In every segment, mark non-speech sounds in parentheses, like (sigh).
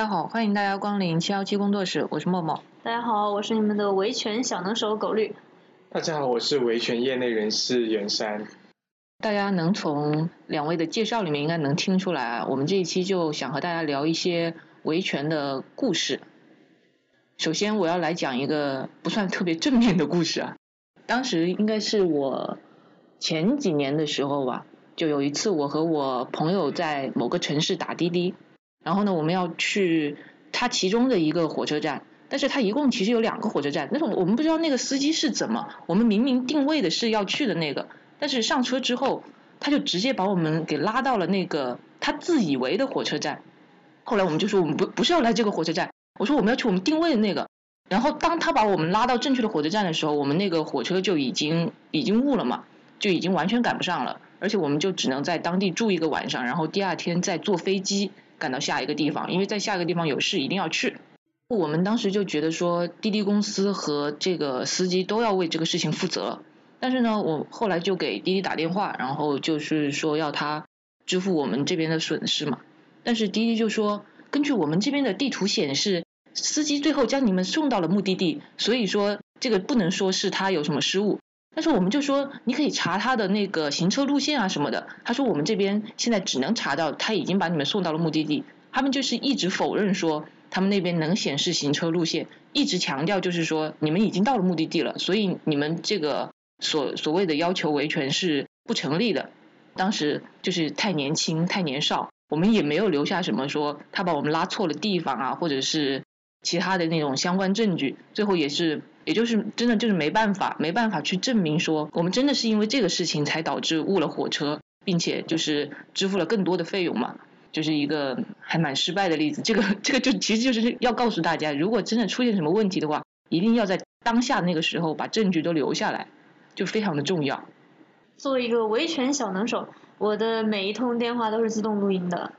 大家好，欢迎大家光临七幺七工作室，我是默默。大家好，我是你们的维权小能手狗绿。大家好，我是维权业内人士袁山。大家能从两位的介绍里面应该能听出来啊，我们这一期就想和大家聊一些维权的故事。首先我要来讲一个不算特别正面的故事啊，当时应该是我前几年的时候吧，就有一次我和我朋友在某个城市打滴滴，然后呢我们要去它其中的一个火车站，但是它一共其实有两个火车站，但是我们不知道那个司机是怎么，我们明明定位的是要去的那个。但是上车之后，他就直接把我们给拉到了那个他自以为的火车站。后来我们就说我们不不是要来这个火车站，我说我们要去我们定位的那个。然后当他把我们拉到正确的火车站的时候，我们那个火车就已经已经误了嘛，就已经完全赶不上了。而且我们就只能在当地住一个晚上，然后第二天再坐飞机赶到下一个地方，因为在下一个地方有事一定要去。我们当时就觉得说滴滴公司和这个司机都要为这个事情负责。但是呢，我后来就给滴滴打电话，然后就是说要他支付我们这边的损失嘛。但是滴滴就说，根据我们这边的地图显示，司机最后将你们送到了目的地，所以说这个不能说是他有什么失误。但是我们就说，你可以查他的那个行车路线啊什么的。他说我们这边现在只能查到他已经把你们送到了目的地。他们就是一直否认说他们那边能显示行车路线，一直强调就是说你们已经到了目的地了，所以你们这个。所所谓的要求维权是不成立的，当时就是太年轻太年少，我们也没有留下什么说他把我们拉错了地方啊，或者是其他的那种相关证据，最后也是也就是真的就是没办法没办法去证明说我们真的是因为这个事情才导致误了火车，并且就是支付了更多的费用嘛，就是一个还蛮失败的例子。这个这个就其实就是要告诉大家，如果真的出现什么问题的话，一定要在当下那个时候把证据都留下来。就非常的重要。作为一个维权小能手，我的每一通电话都是自动录音的。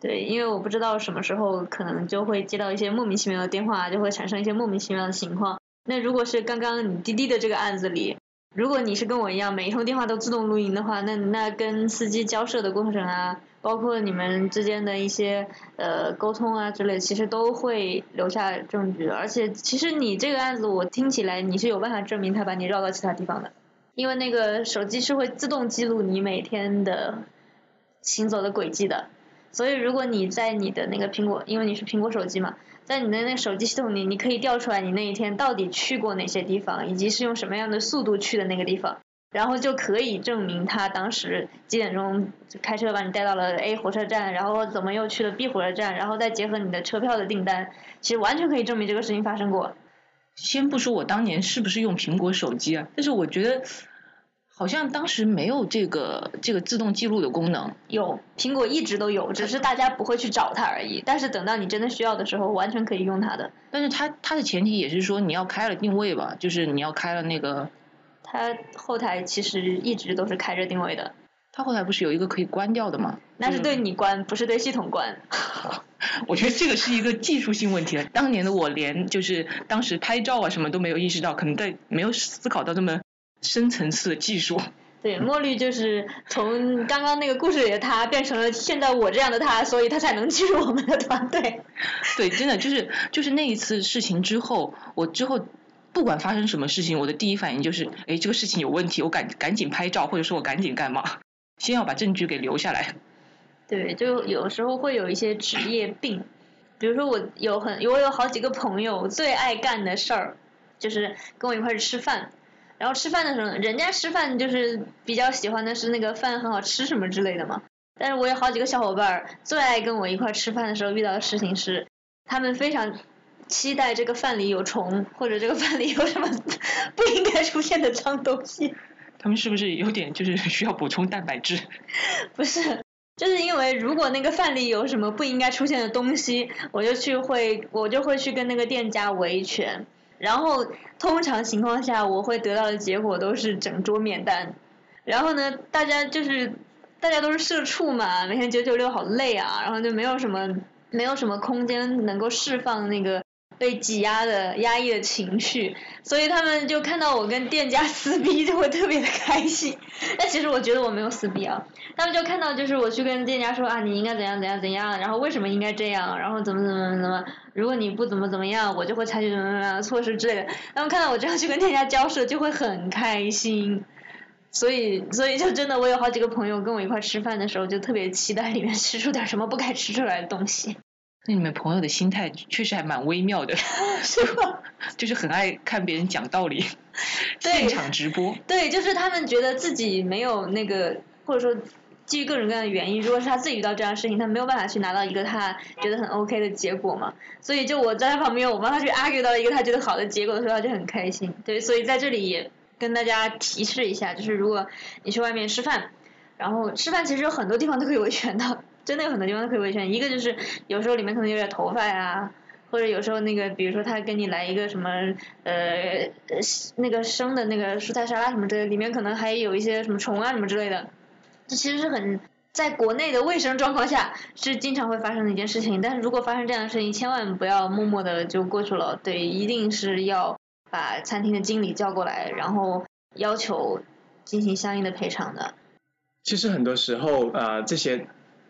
对，因为我不知道什么时候可能就会接到一些莫名其妙的电话，就会产生一些莫名其妙的情况。那如果是刚刚你滴滴的这个案子里，如果你是跟我一样每一通电话都自动录音的话，那那跟司机交涉的过程啊，包括你们之间的一些呃沟通啊之类，其实都会留下证据。而且其实你这个案子我听起来你是有办法证明他把你绕到其他地方的。因为那个手机是会自动记录你每天的行走的轨迹的，所以如果你在你的那个苹果，因为你是苹果手机嘛，在你的那个手机系统里，你可以调出来你那一天到底去过哪些地方，以及是用什么样的速度去的那个地方，然后就可以证明他当时几点钟开车把你带到了 A 火车站，然后怎么又去了 B 火车站，然后再结合你的车票的订单，其实完全可以证明这个事情发生过。先不说我当年是不是用苹果手机啊，但是我觉得好像当时没有这个这个自动记录的功能。有，苹果一直都有，只是大家不会去找它而已。但是等到你真的需要的时候，完全可以用它的。但是它它的前提也是说你要开了定位吧，就是你要开了那个。它后台其实一直都是开着定位的。它后台不是有一个可以关掉的吗？那是对你关，不是对系统关。(laughs) 我觉得这个是一个技术性问题了。当年的我连就是当时拍照啊什么都没有意识到，可能在没有思考到这么深层次的技术。对，墨绿就是从刚刚那个故事里的他变成了现在我这样的他，所以他才能进入我们的团队。对，真的就是就是那一次事情之后，我之后不管发生什么事情，我的第一反应就是，哎，这个事情有问题，我赶赶紧拍照，或者说我赶紧干嘛。先要把证据给留下来。对，就有时候会有一些职业病，比如说我有很我有好几个朋友最爱干的事儿，就是跟我一块去吃饭，然后吃饭的时候，人家吃饭就是比较喜欢的是那个饭很好吃什么之类的嘛。但是我有好几个小伙伴最爱跟我一块吃饭的时候遇到的事情是，他们非常期待这个饭里有虫，或者这个饭里有什么 (laughs) 不应该出现的脏东西。他们是不是有点就是需要补充蛋白质？(laughs) 不是，就是因为如果那个饭里有什么不应该出现的东西，我就去会我就会去跟那个店家维权，然后通常情况下我会得到的结果都是整桌免单。然后呢，大家就是大家都是社畜嘛，每天九九六好累啊，然后就没有什么没有什么空间能够释放那个被挤压的压抑的情绪，所以他们就看到我跟店家撕逼 (laughs) 就会特别的开心。但其实我觉得我没有撕逼啊，他们就看到就是我去跟店家说啊你应该怎样怎样怎样，然后为什么应该这样，然后怎么怎么怎么，如果你不怎么怎么样，我就会采取怎么样的措施之类的。他们看到我这样去跟店家交涉，就会很开心。所以，所以就真的，我有好几个朋友跟我一块吃饭的时候，就特别期待里面吃出点什么不该吃出来的东西。那你们朋友的心态确实还蛮微妙的，(laughs) 是吧？(laughs) 就是很爱看别人讲道理，(laughs) 现场直播。对，就是他们觉得自己没有那个，或者说基于各种各样的原因，如果是他自己遇到这样的事情，他没有办法去拿到一个他觉得很 OK 的结果嘛。所以就我在他旁边，我帮他去 argue 到一个他觉得好的结果的时候，他就很开心。对，所以在这里也。跟大家提示一下，就是如果你去外面吃饭，然后吃饭其实有很多地方都可以维权的，真的有很多地方都可以维权。一个就是有时候里面可能有点头发呀，或者有时候那个比如说他跟你来一个什么呃那个生的那个蔬菜沙拉什么之类，里面可能还有一些什么虫啊什么之类的，这其实是很在国内的卫生状况下是经常会发生的一件事情。但是如果发生这样的事情，千万不要默默的就过去了，对，一定是要。把餐厅的经理叫过来，然后要求进行相应的赔偿的。其实很多时候，呃，这些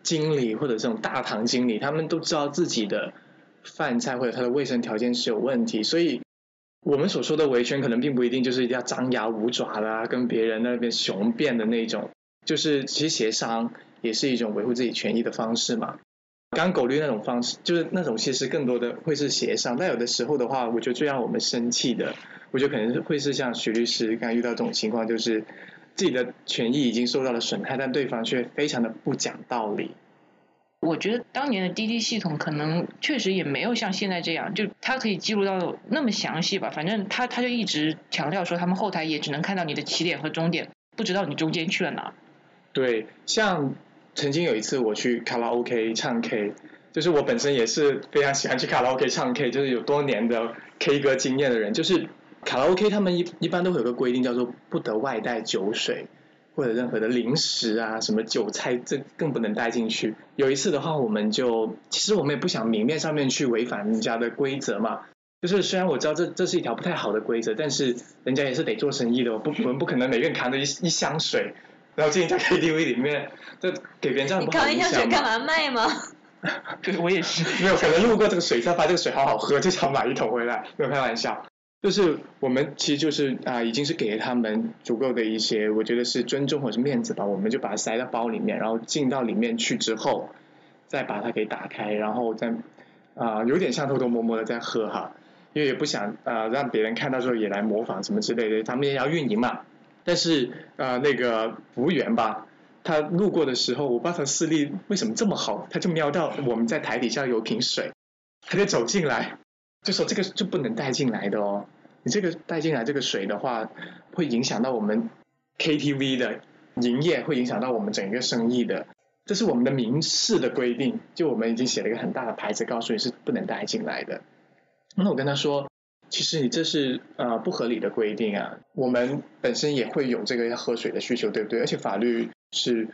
经理或者这种大堂经理，他们都知道自己的饭菜或者他的卫生条件是有问题，所以我们所说的维权，可能并不一定就是一定要张牙舞爪啦，跟别人那边雄辩的那种，就是其实协商也是一种维护自己权益的方式嘛。刚狗绿那种方式，就是那种其实更多的会是协商，但有的时候的话，我觉得最让我们生气的，我觉得可能会是像徐律师刚遇到这种情况，就是自己的权益已经受到了损害，但对方却非常的不讲道理。我觉得当年的滴滴系统可能确实也没有像现在这样，就它可以记录到那么详细吧，反正他他就一直强调说，他们后台也只能看到你的起点和终点，不知道你中间去了哪。对，像。曾经有一次我去卡拉 OK 唱 K，就是我本身也是非常喜欢去卡拉 OK 唱 K，就是有多年的 K 歌经验的人。就是卡拉 OK 他们一一般都会有个规定，叫做不得外带酒水或者任何的零食啊，什么酒菜这更不能带进去。有一次的话，我们就其实我们也不想明面上面去违反人家的规则嘛。就是虽然我知道这这是一条不太好的规则，但是人家也是得做生意的，我不我们不可能每个人扛着一一箱水。然后进在 KTV 里面，这给别人这样不好。你扛一箱水干嘛卖吗？(laughs) 对，我也是。没有，可能路过这个水站，发现这个水好好喝，就想买一桶回来。没有开玩笑，就是我们其实就是啊，已经是给了他们足够的一些，我觉得是尊重或者是面子吧。我们就把它塞到包里面，然后进到里面去之后，再把它给打开，然后再啊，有点像偷偷摸摸的在喝哈，因为也不想啊让别人看到之后也来模仿什么之类的，他们也要运营嘛。但是啊，那个服务员吧，他路过的时候，我不知道他视力为什么这么好，他就瞄到我们在台底下有瓶水，他就走进来，就说这个就不能带进来的哦，你这个带进来这个水的话，会影响到我们 KTV 的营业，会影响到我们整个生意的，这是我们的明示的规定，就我们已经写了一个很大的牌子，告诉你是不能带进来的。那我跟他说。其实你这是呃不合理的规定啊，我们本身也会有这个要喝水的需求，对不对？而且法律是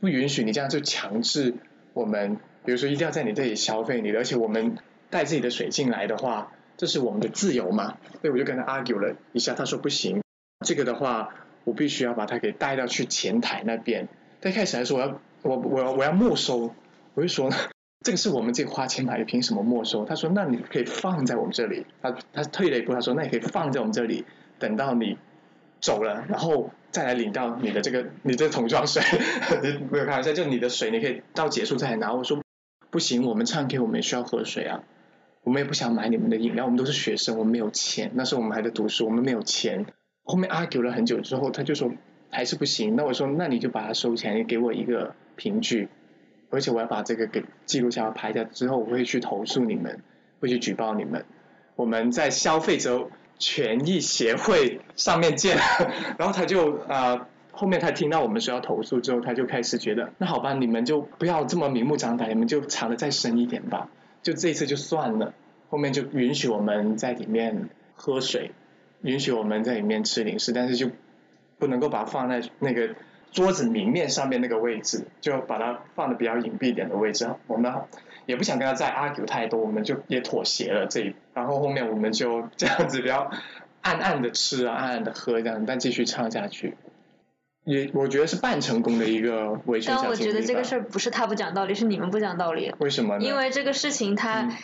不允许你这样就强制我们，比如说一定要在你这里消费你的，而且我们带自己的水进来的话，这是我们的自由嘛？所以我就跟他 argue 了一下，他说不行，这个的话我必须要把它给带到去前台那边。他一开始还说我要我我要我要没收，我就说。(laughs) 这个是我们自己花钱买的，凭什么没收？他说：“那你可以放在我们这里。”他他退了一步，他说：“那你可以放在我们这里，等到你走了，然后再来领到你的这个你这桶装水。(laughs) ”没有开玩笑，就你的水，你可以到结束再来拿。我说：“不行，我们唱 K，我们也需要喝水啊，我们也不想买你们的饮料，我们都是学生，我们没有钱。那时候我们还在读书，我们没有钱。”后面 argue 了很久之后，他就说：“还是不行。”那我说：“那你就把它收起来，你给我一个凭据。”而且我要把这个给记录下来、拍下之后，我会去投诉你们，会去举报你们。我们在消费者权益协会上面见。(laughs) 然后他就啊，后面他听到我们说要投诉之后，他就开始觉得，那好吧，你们就不要这么明目张胆，你们就藏的再深一点吧。就这次就算了，后面就允许我们在里面喝水，允许我们在里面吃零食，但是就不能够把它放在那个。桌子明面上面那个位置，就把它放的比较隐蔽一点的位置。我们也不想跟他再 argue 太多，我们就也妥协了这一，然后后面我们就这样子比较暗暗的吃啊，暗暗的喝这样，但继续唱下去。也我觉得是半成功的一个维权小但我觉得这个事儿儿不是他不讲道理，是你们不讲道理。为什么呢？因为这个事情他、嗯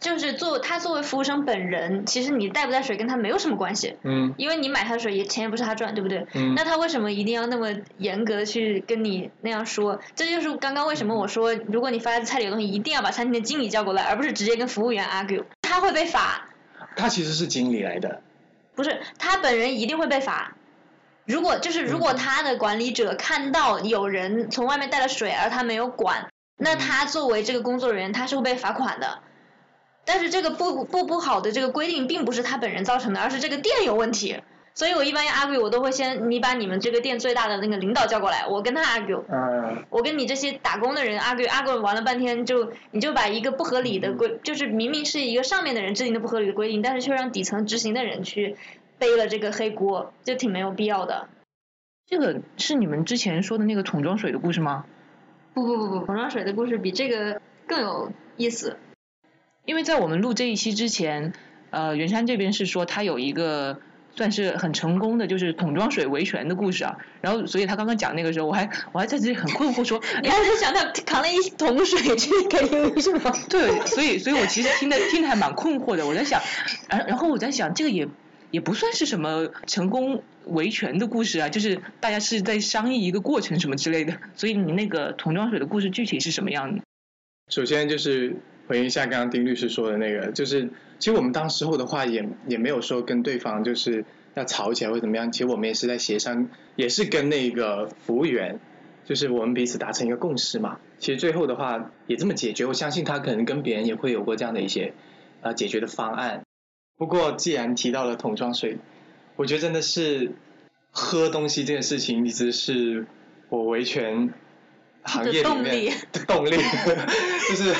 就是作他作为服务生本人，其实你带不带水跟他没有什么关系，嗯因为你买他的水也钱也不是他赚，对不对？嗯那他为什么一定要那么严格的去跟你那样说？这就是刚刚为什么我说，如果你发在菜里的东西，一定要把餐厅的经理叫过来，而不是直接跟服务员 argue，他会被罚。他其实是经理来的，不是，他本人一定会被罚。如果就是如果他的管理者看到有人从外面带了水，而他没有管，那他作为这个工作人员，他是会被罚款的。但是这个不不不好的这个规定，并不是他本人造成的，而是这个店有问题。所以我一般要 argue，我都会先你把你们这个店最大的那个领导叫过来，我跟他 argue。嗯我跟你这些打工的人 argue argue 完了半天就，你就把一个不合理的规，就是明明是一个上面的人制定的不合理的规定，但是却让底层执行的人去背了这个黑锅，就挺没有必要的。这个是你们之前说的那个桶装水的故事吗？不不不不，桶装水的故事比这个更有意思。因为在我们录这一期之前，呃，袁山这边是说他有一个算是很成功的，就是桶装水维权的故事啊。然后，所以他刚刚讲那个时候，我还我还在这里很困惑说，(laughs) 你还在想他扛了一桶水去 KTV 是吗？对，所以所以我其实听的听的还蛮困惑的。我在想，然然后我在想，这个也也不算是什么成功维权的故事啊，就是大家是在商议一个过程什么之类的。所以你那个桶装水的故事具体是什么样的？首先就是回应一下刚刚丁律师说的那个，就是其实我们当时候的话也也没有说跟对方就是要吵起来或者怎么样，其实我们也是在协商，也是跟那个服务员，就是我们彼此达成一个共识嘛。其实最后的话也这么解决，我相信他可能跟别人也会有过这样的一些呃解决的方案。不过既然提到了桶装水，我觉得真的是喝东西这件事情一直是我维权行业里的动力面的动力，(laughs) 就是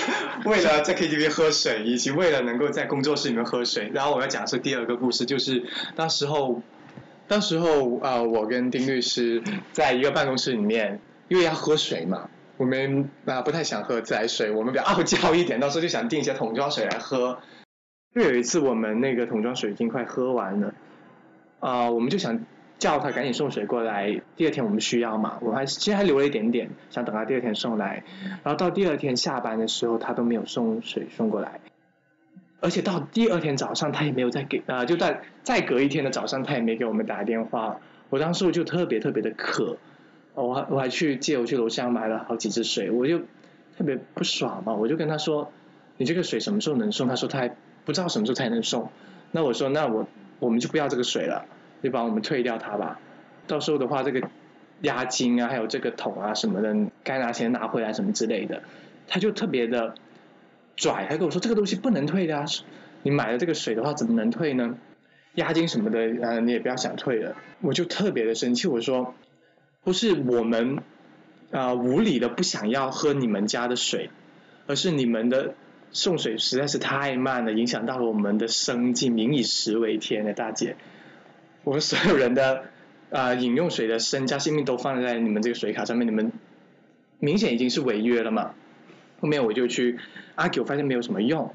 为了在 KTV 喝水，以及为了能够在工作室里面喝水。然后我要讲的是第二个故事，就是当时候，当时候啊、呃我跟丁律师在一个办公室里面，因为要喝水嘛，我们啊、不太想喝自来水，我们比较傲娇一点，到时候就想订一些桶装水来喝。就有一次我们那个桶装水已经快喝完了，啊、我们就想叫他赶紧送水过来，第二天我们需要嘛，我还其实还留了一点点，想等他第二天送来，然后到第二天下班的时候他都没有送水送过来，而且到第二天早上他也没有再给，啊、就在再隔一天的早上他也没给我们打电话，我当时我就特别特别的渴，我还我还去借我去楼下买了好几支水，我就特别不爽嘛，我就跟他说，你这个水什么时候能送？他说他还不知道什么时候才能送，那我说那我我们就不要这个水了。就帮我们退掉它吧。到时候的话，这个押金啊，还有这个桶啊什么的，该拿钱拿回来什么之类的，他就特别的拽，他跟我说这个东西不能退的啊，你买了这个水的话怎么能退呢？押金什么的，呃，你也不要想退了。我就特别的生气，我说不是我们啊、无理的不想要喝你们家的水，而是你们的送水实在是太慢了，影响到了我们的生计，民以食为天的大姐。我们所有人的啊、饮用水的身家性命都放在你们这个水卡上面，你们明显已经是违约了嘛。后面我就去 argue，发现没有什么用。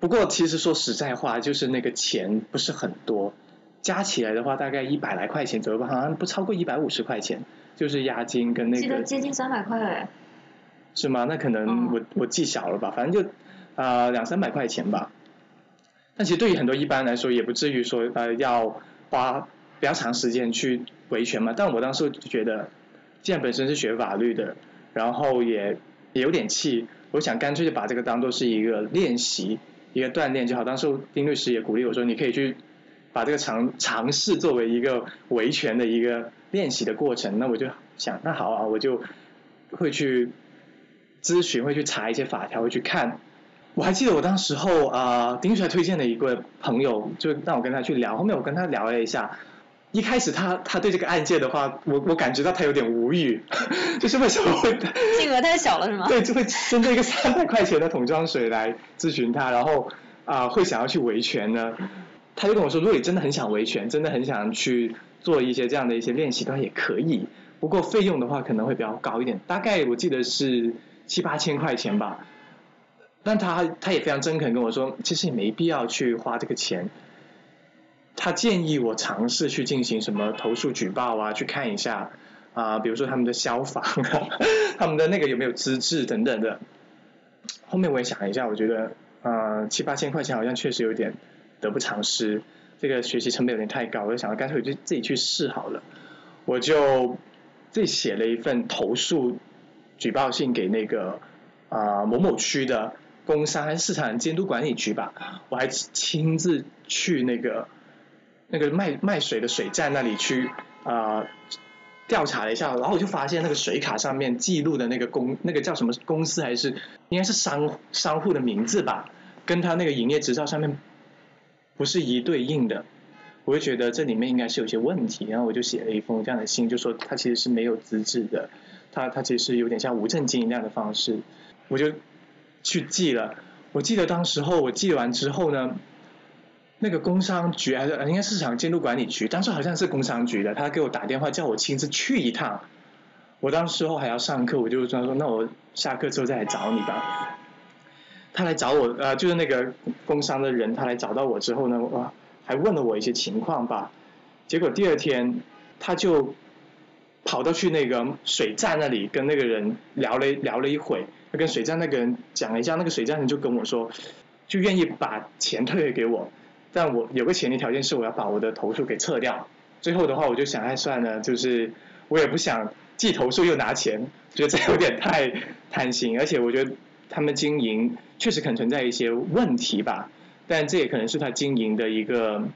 不过其实说实在话，就是那个钱不是很多，加起来的话大概一百来块钱左右吧，好像不超过一百五十块钱，就是押金跟那个接近三百块。是吗？那可能嗯我、我记小了吧，反正就啊、呃两三百块钱吧。但其实对于很多一般来说，也不至于说呃要花比较长时间去维权嘛。但我当时就觉得，既然本身是学法律的，然后也也有点气，我想干脆就把这个当做是一个练习，一个锻炼就好。当时丁律师也鼓励我说，你可以去把这个尝尝试作为一个维权的一个练习的过程。那我就想，那好啊，我就会去咨询，会去查一些法条，会去看。我还记得我当时候啊、呃丁律师还推荐了一个朋友，就让我跟他去聊。后面我跟他聊了一下，一开始他他对这个案件的话，我我感觉到他有点无语，(laughs) 就是为什么会金额太小了是吗？对，就会针对一个三百块钱的桶装水来咨询他，然后啊、会想要去维权呢？他就跟我说，如果你真的很想维权，真的很想去做一些这样的一些练习的话，也可以。不过费用的话可能会比较高一点，大概我记得是七八千块钱吧。但他他也非常诚恳跟我说，其实也没必要去花这个钱。他建议我尝试去进行什么投诉举报啊，去看一下啊，比如说他们的消防，(laughs) 他们的那个有没有资质等等的。后面我也想了一下，我觉得呃七八千块钱好像确实有点得不偿失，这个学习成本有点太高，我就想干脆我就自己去试好了。我就自己写了一份投诉举报信给那个啊某某区的工商市场监督管理局吧，我还亲自去那个。那个卖卖水的水站那里去啊调查了一下，然后我就发现那个水卡上面记录的那个公那个叫什么公司还是应该是商商户的名字吧，跟他那个营业执照上面不是一对应的，我就觉得这里面应该是有些问题，然后我就写了一封这样的信，就说他其实是没有资质的，他他其实有点像无证经营那样的方式，我就去寄了，我记得当时候我寄完之后呢。那个工商局还是应该市场监督管理局，当时好像是工商局的，他给我打电话叫我亲自去一趟。我当时候还要上课，我就说那我下课之后再来找你吧。他来找我，呃，就是那个工商的人，他来找到我之后呢，哇，还问了我一些情况吧。结果第二天他就跑到去那个水站那里跟那个人聊了聊了一会，他跟水站那个人讲了一下，那个水站人就跟我说，就愿意把钱退给我。但我有个前提条件是我要把我的投诉给撤掉。最后的话，我就想，哎，算了，就是我也不想既投诉又拿钱，觉得这有点太贪心。而且我觉得他们经营确实可能存在一些问题吧，但这也可能是他经营的一个，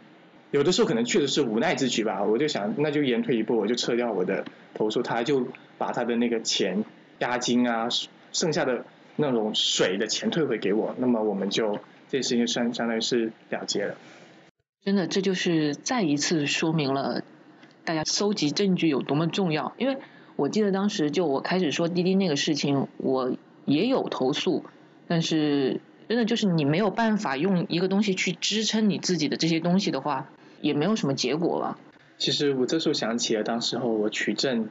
有的时候可能确实是无奈之举吧。我就想，那就延退一步，我就撤掉我的投诉，他就把他的那个钱押金啊，剩下的那种水的钱退回给我，那么我们就。这事情算相当于是了结了。真的，这就是再一次说明了大家搜集证据有多么重要。因为我记得当时就我开始说滴滴那个事情，我也有投诉，但是真的就是你没有办法用一个东西去支撑你自己的这些东西的话，也没有什么结果了。其实我这时候想起了当时候我取证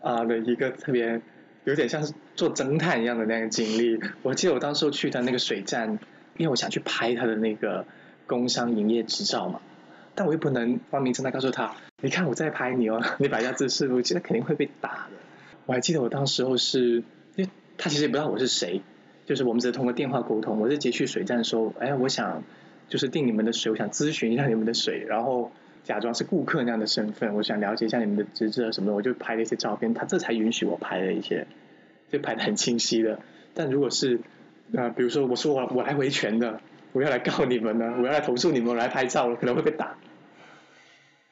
啊的一个特别有点像是做侦探一样的那个经历。我记得我当时候去的那个水站。因为我想去拍他的那个工商营业执照嘛，但我又不能光明正大告诉他，你看我在拍你哦，你摆下姿势，我觉得肯定会被打的。我还记得我当时候是，因为他其实也不知道我是谁，就是我们只是通过电话沟通。我在接去水站说，哎，我想就是订你们的水，我想咨询一下你们的水，然后假装是顾客那样的身份，我想了解一下你们的资质什么的，我就拍了一些照片，他这才允许我拍了一些，就拍的很清晰的。但如果是啊比如说，我说我我来维权的，我要来告你们呢，我要来投诉你们，我来拍照，可能会被打。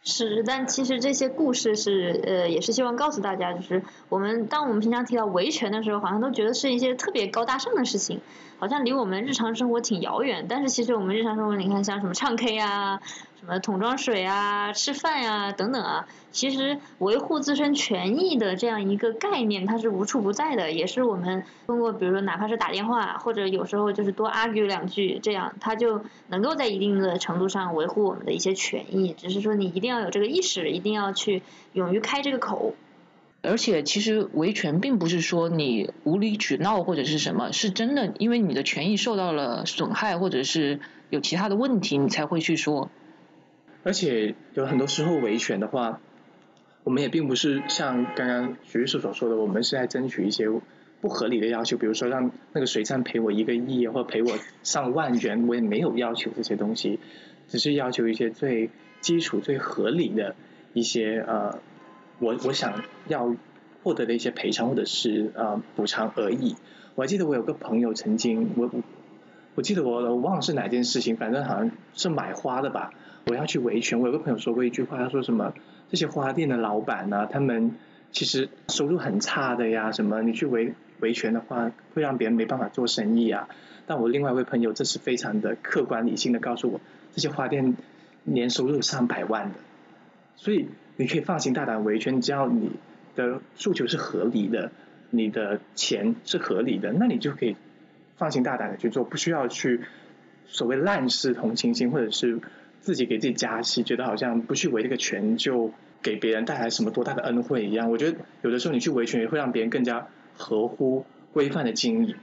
是，但其实这些故事是呃，也是希望告诉大家，就是我们当我们平常提到维权的时候，好像都觉得是一些特别高大上的事情，好像离我们日常生活挺遥远。但是其实我们日常生活，你看像什么唱 K 啊。什么桶装水啊、吃饭呀等等啊，其实维护自身权益的这样一个概念，它是无处不在的，也是我们通过比如说哪怕是打电话，或者有时候就是多 argue 两句，这样它就能够在一定的程度上维护我们的一些权益。只是说你一定要有这个意识，一定要去勇于开这个口。而且其实维权并不是说你无理取闹或者是什么，是真的因为你的权益受到了损害，或者是有其他的问题，你才会去说。而且有很多时候维权的话，我们也并不是像刚刚徐律师所说的，我们是在争取一些不合理的要求，比如说让那个水站赔我一个亿或赔我上万元，我也没有要求这些东西，只是要求一些最基础、最合理的一些呃，我我想要获得的一些赔偿或者是呃补偿而已。我还记得我有个朋友曾经，我我记得我我忘了是哪件事情，反正好像是买花的吧。我要去维权。我有个朋友说过一句话，他说什么这些花店的老板呢，他们其实收入很差的呀，什么你去维维权的话，会让别人没办法做生意啊。但我另外一位朋友，这是非常的客观理性的告诉我，这些花店年收入上百万的，所以你可以放心大胆维权，只要你的诉求是合理的，你的钱是合理的，那你就可以放心大胆的去做，不需要去所谓滥施同情心或者是。自己给自己加戏，觉得好像不去维这个权就给别人带来什么多大的恩惠一样。我觉得有的时候你去维权也会让别人更加合乎规范的经营。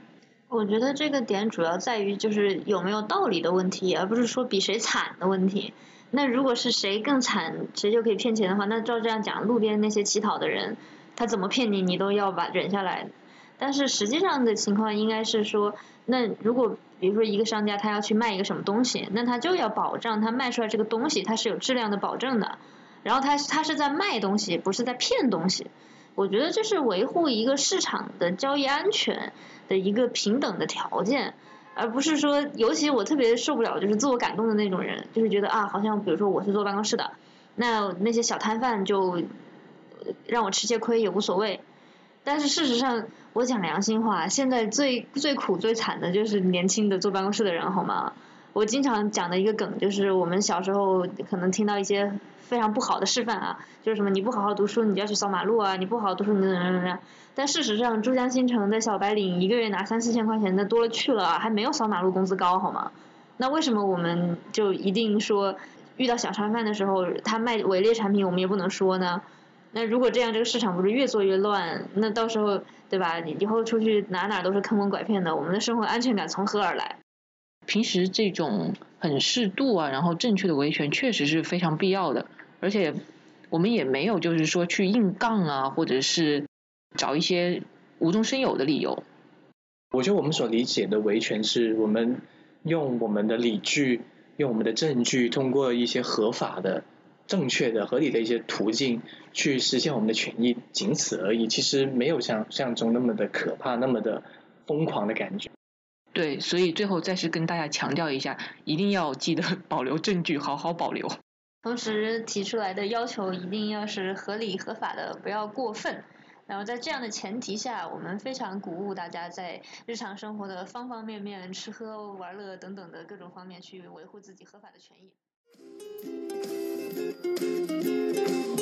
我觉得这个点主要在于就是有没有道理的问题，而不是说比谁惨的问题。那如果是谁更惨，谁就可以骗钱的话，那照这样讲，路边那些乞讨的人，他怎么骗你，你都要把忍下来。但是实际上的情况应该是说，那如果比如说一个商家他要去卖一个什么东西，那他就要保障他卖出来这个东西它是有质量的保证的，然后他他是在卖东西，不是在骗东西。我觉得这是维护一个市场的交易安全的一个平等的条件，而不是说，尤其我特别受不了就是自我感动的那种人，就是觉得啊，好像比如说我是坐办公室的，那那些小摊贩就让我吃些亏也无所谓。但是事实上，我讲良心话，现在最最苦最惨的就是年轻的坐办公室的人，好吗？我经常讲的一个梗就是我们小时候可能听到一些。非常不好的示范啊，就是什么你不好好读书，你就要去扫马路啊，你不好好读书，你怎么怎么样。但事实上，珠江新城的小白领一个月拿三四千块钱的多了去了，还没有扫马路工资高，好吗？那为什么我们就一定说遇到小商贩的时候，他卖伪劣产品，我们也不能说呢？那如果这样，这个市场不是越做越乱？那到时候，对吧？以后出去哪哪都是坑蒙拐骗的，我们的生活安全感从何而来？平时这种很适度啊，然后正确的维权，确实是非常必要的。而且我们也没有就是说去硬杠啊，或者是找一些无中生有的理由。我觉得我们所理解的维权是我们用我们的理据、用我们的证据，通过一些合法的、正确的、合理的一些途径去实现我们的权益，仅此而已。其实没有像像中那么的可怕、那么的疯狂的感觉。对，所以最后再次跟大家强调一下，一定要记得保留证据，好好保留。同时提出来的要求一定要是合理合法的，不要过分。然后在这样的前提下，我们非常鼓舞大家在日常生活的方方面面、吃喝玩乐等等的各种方面去维护自己合法的权益。うん。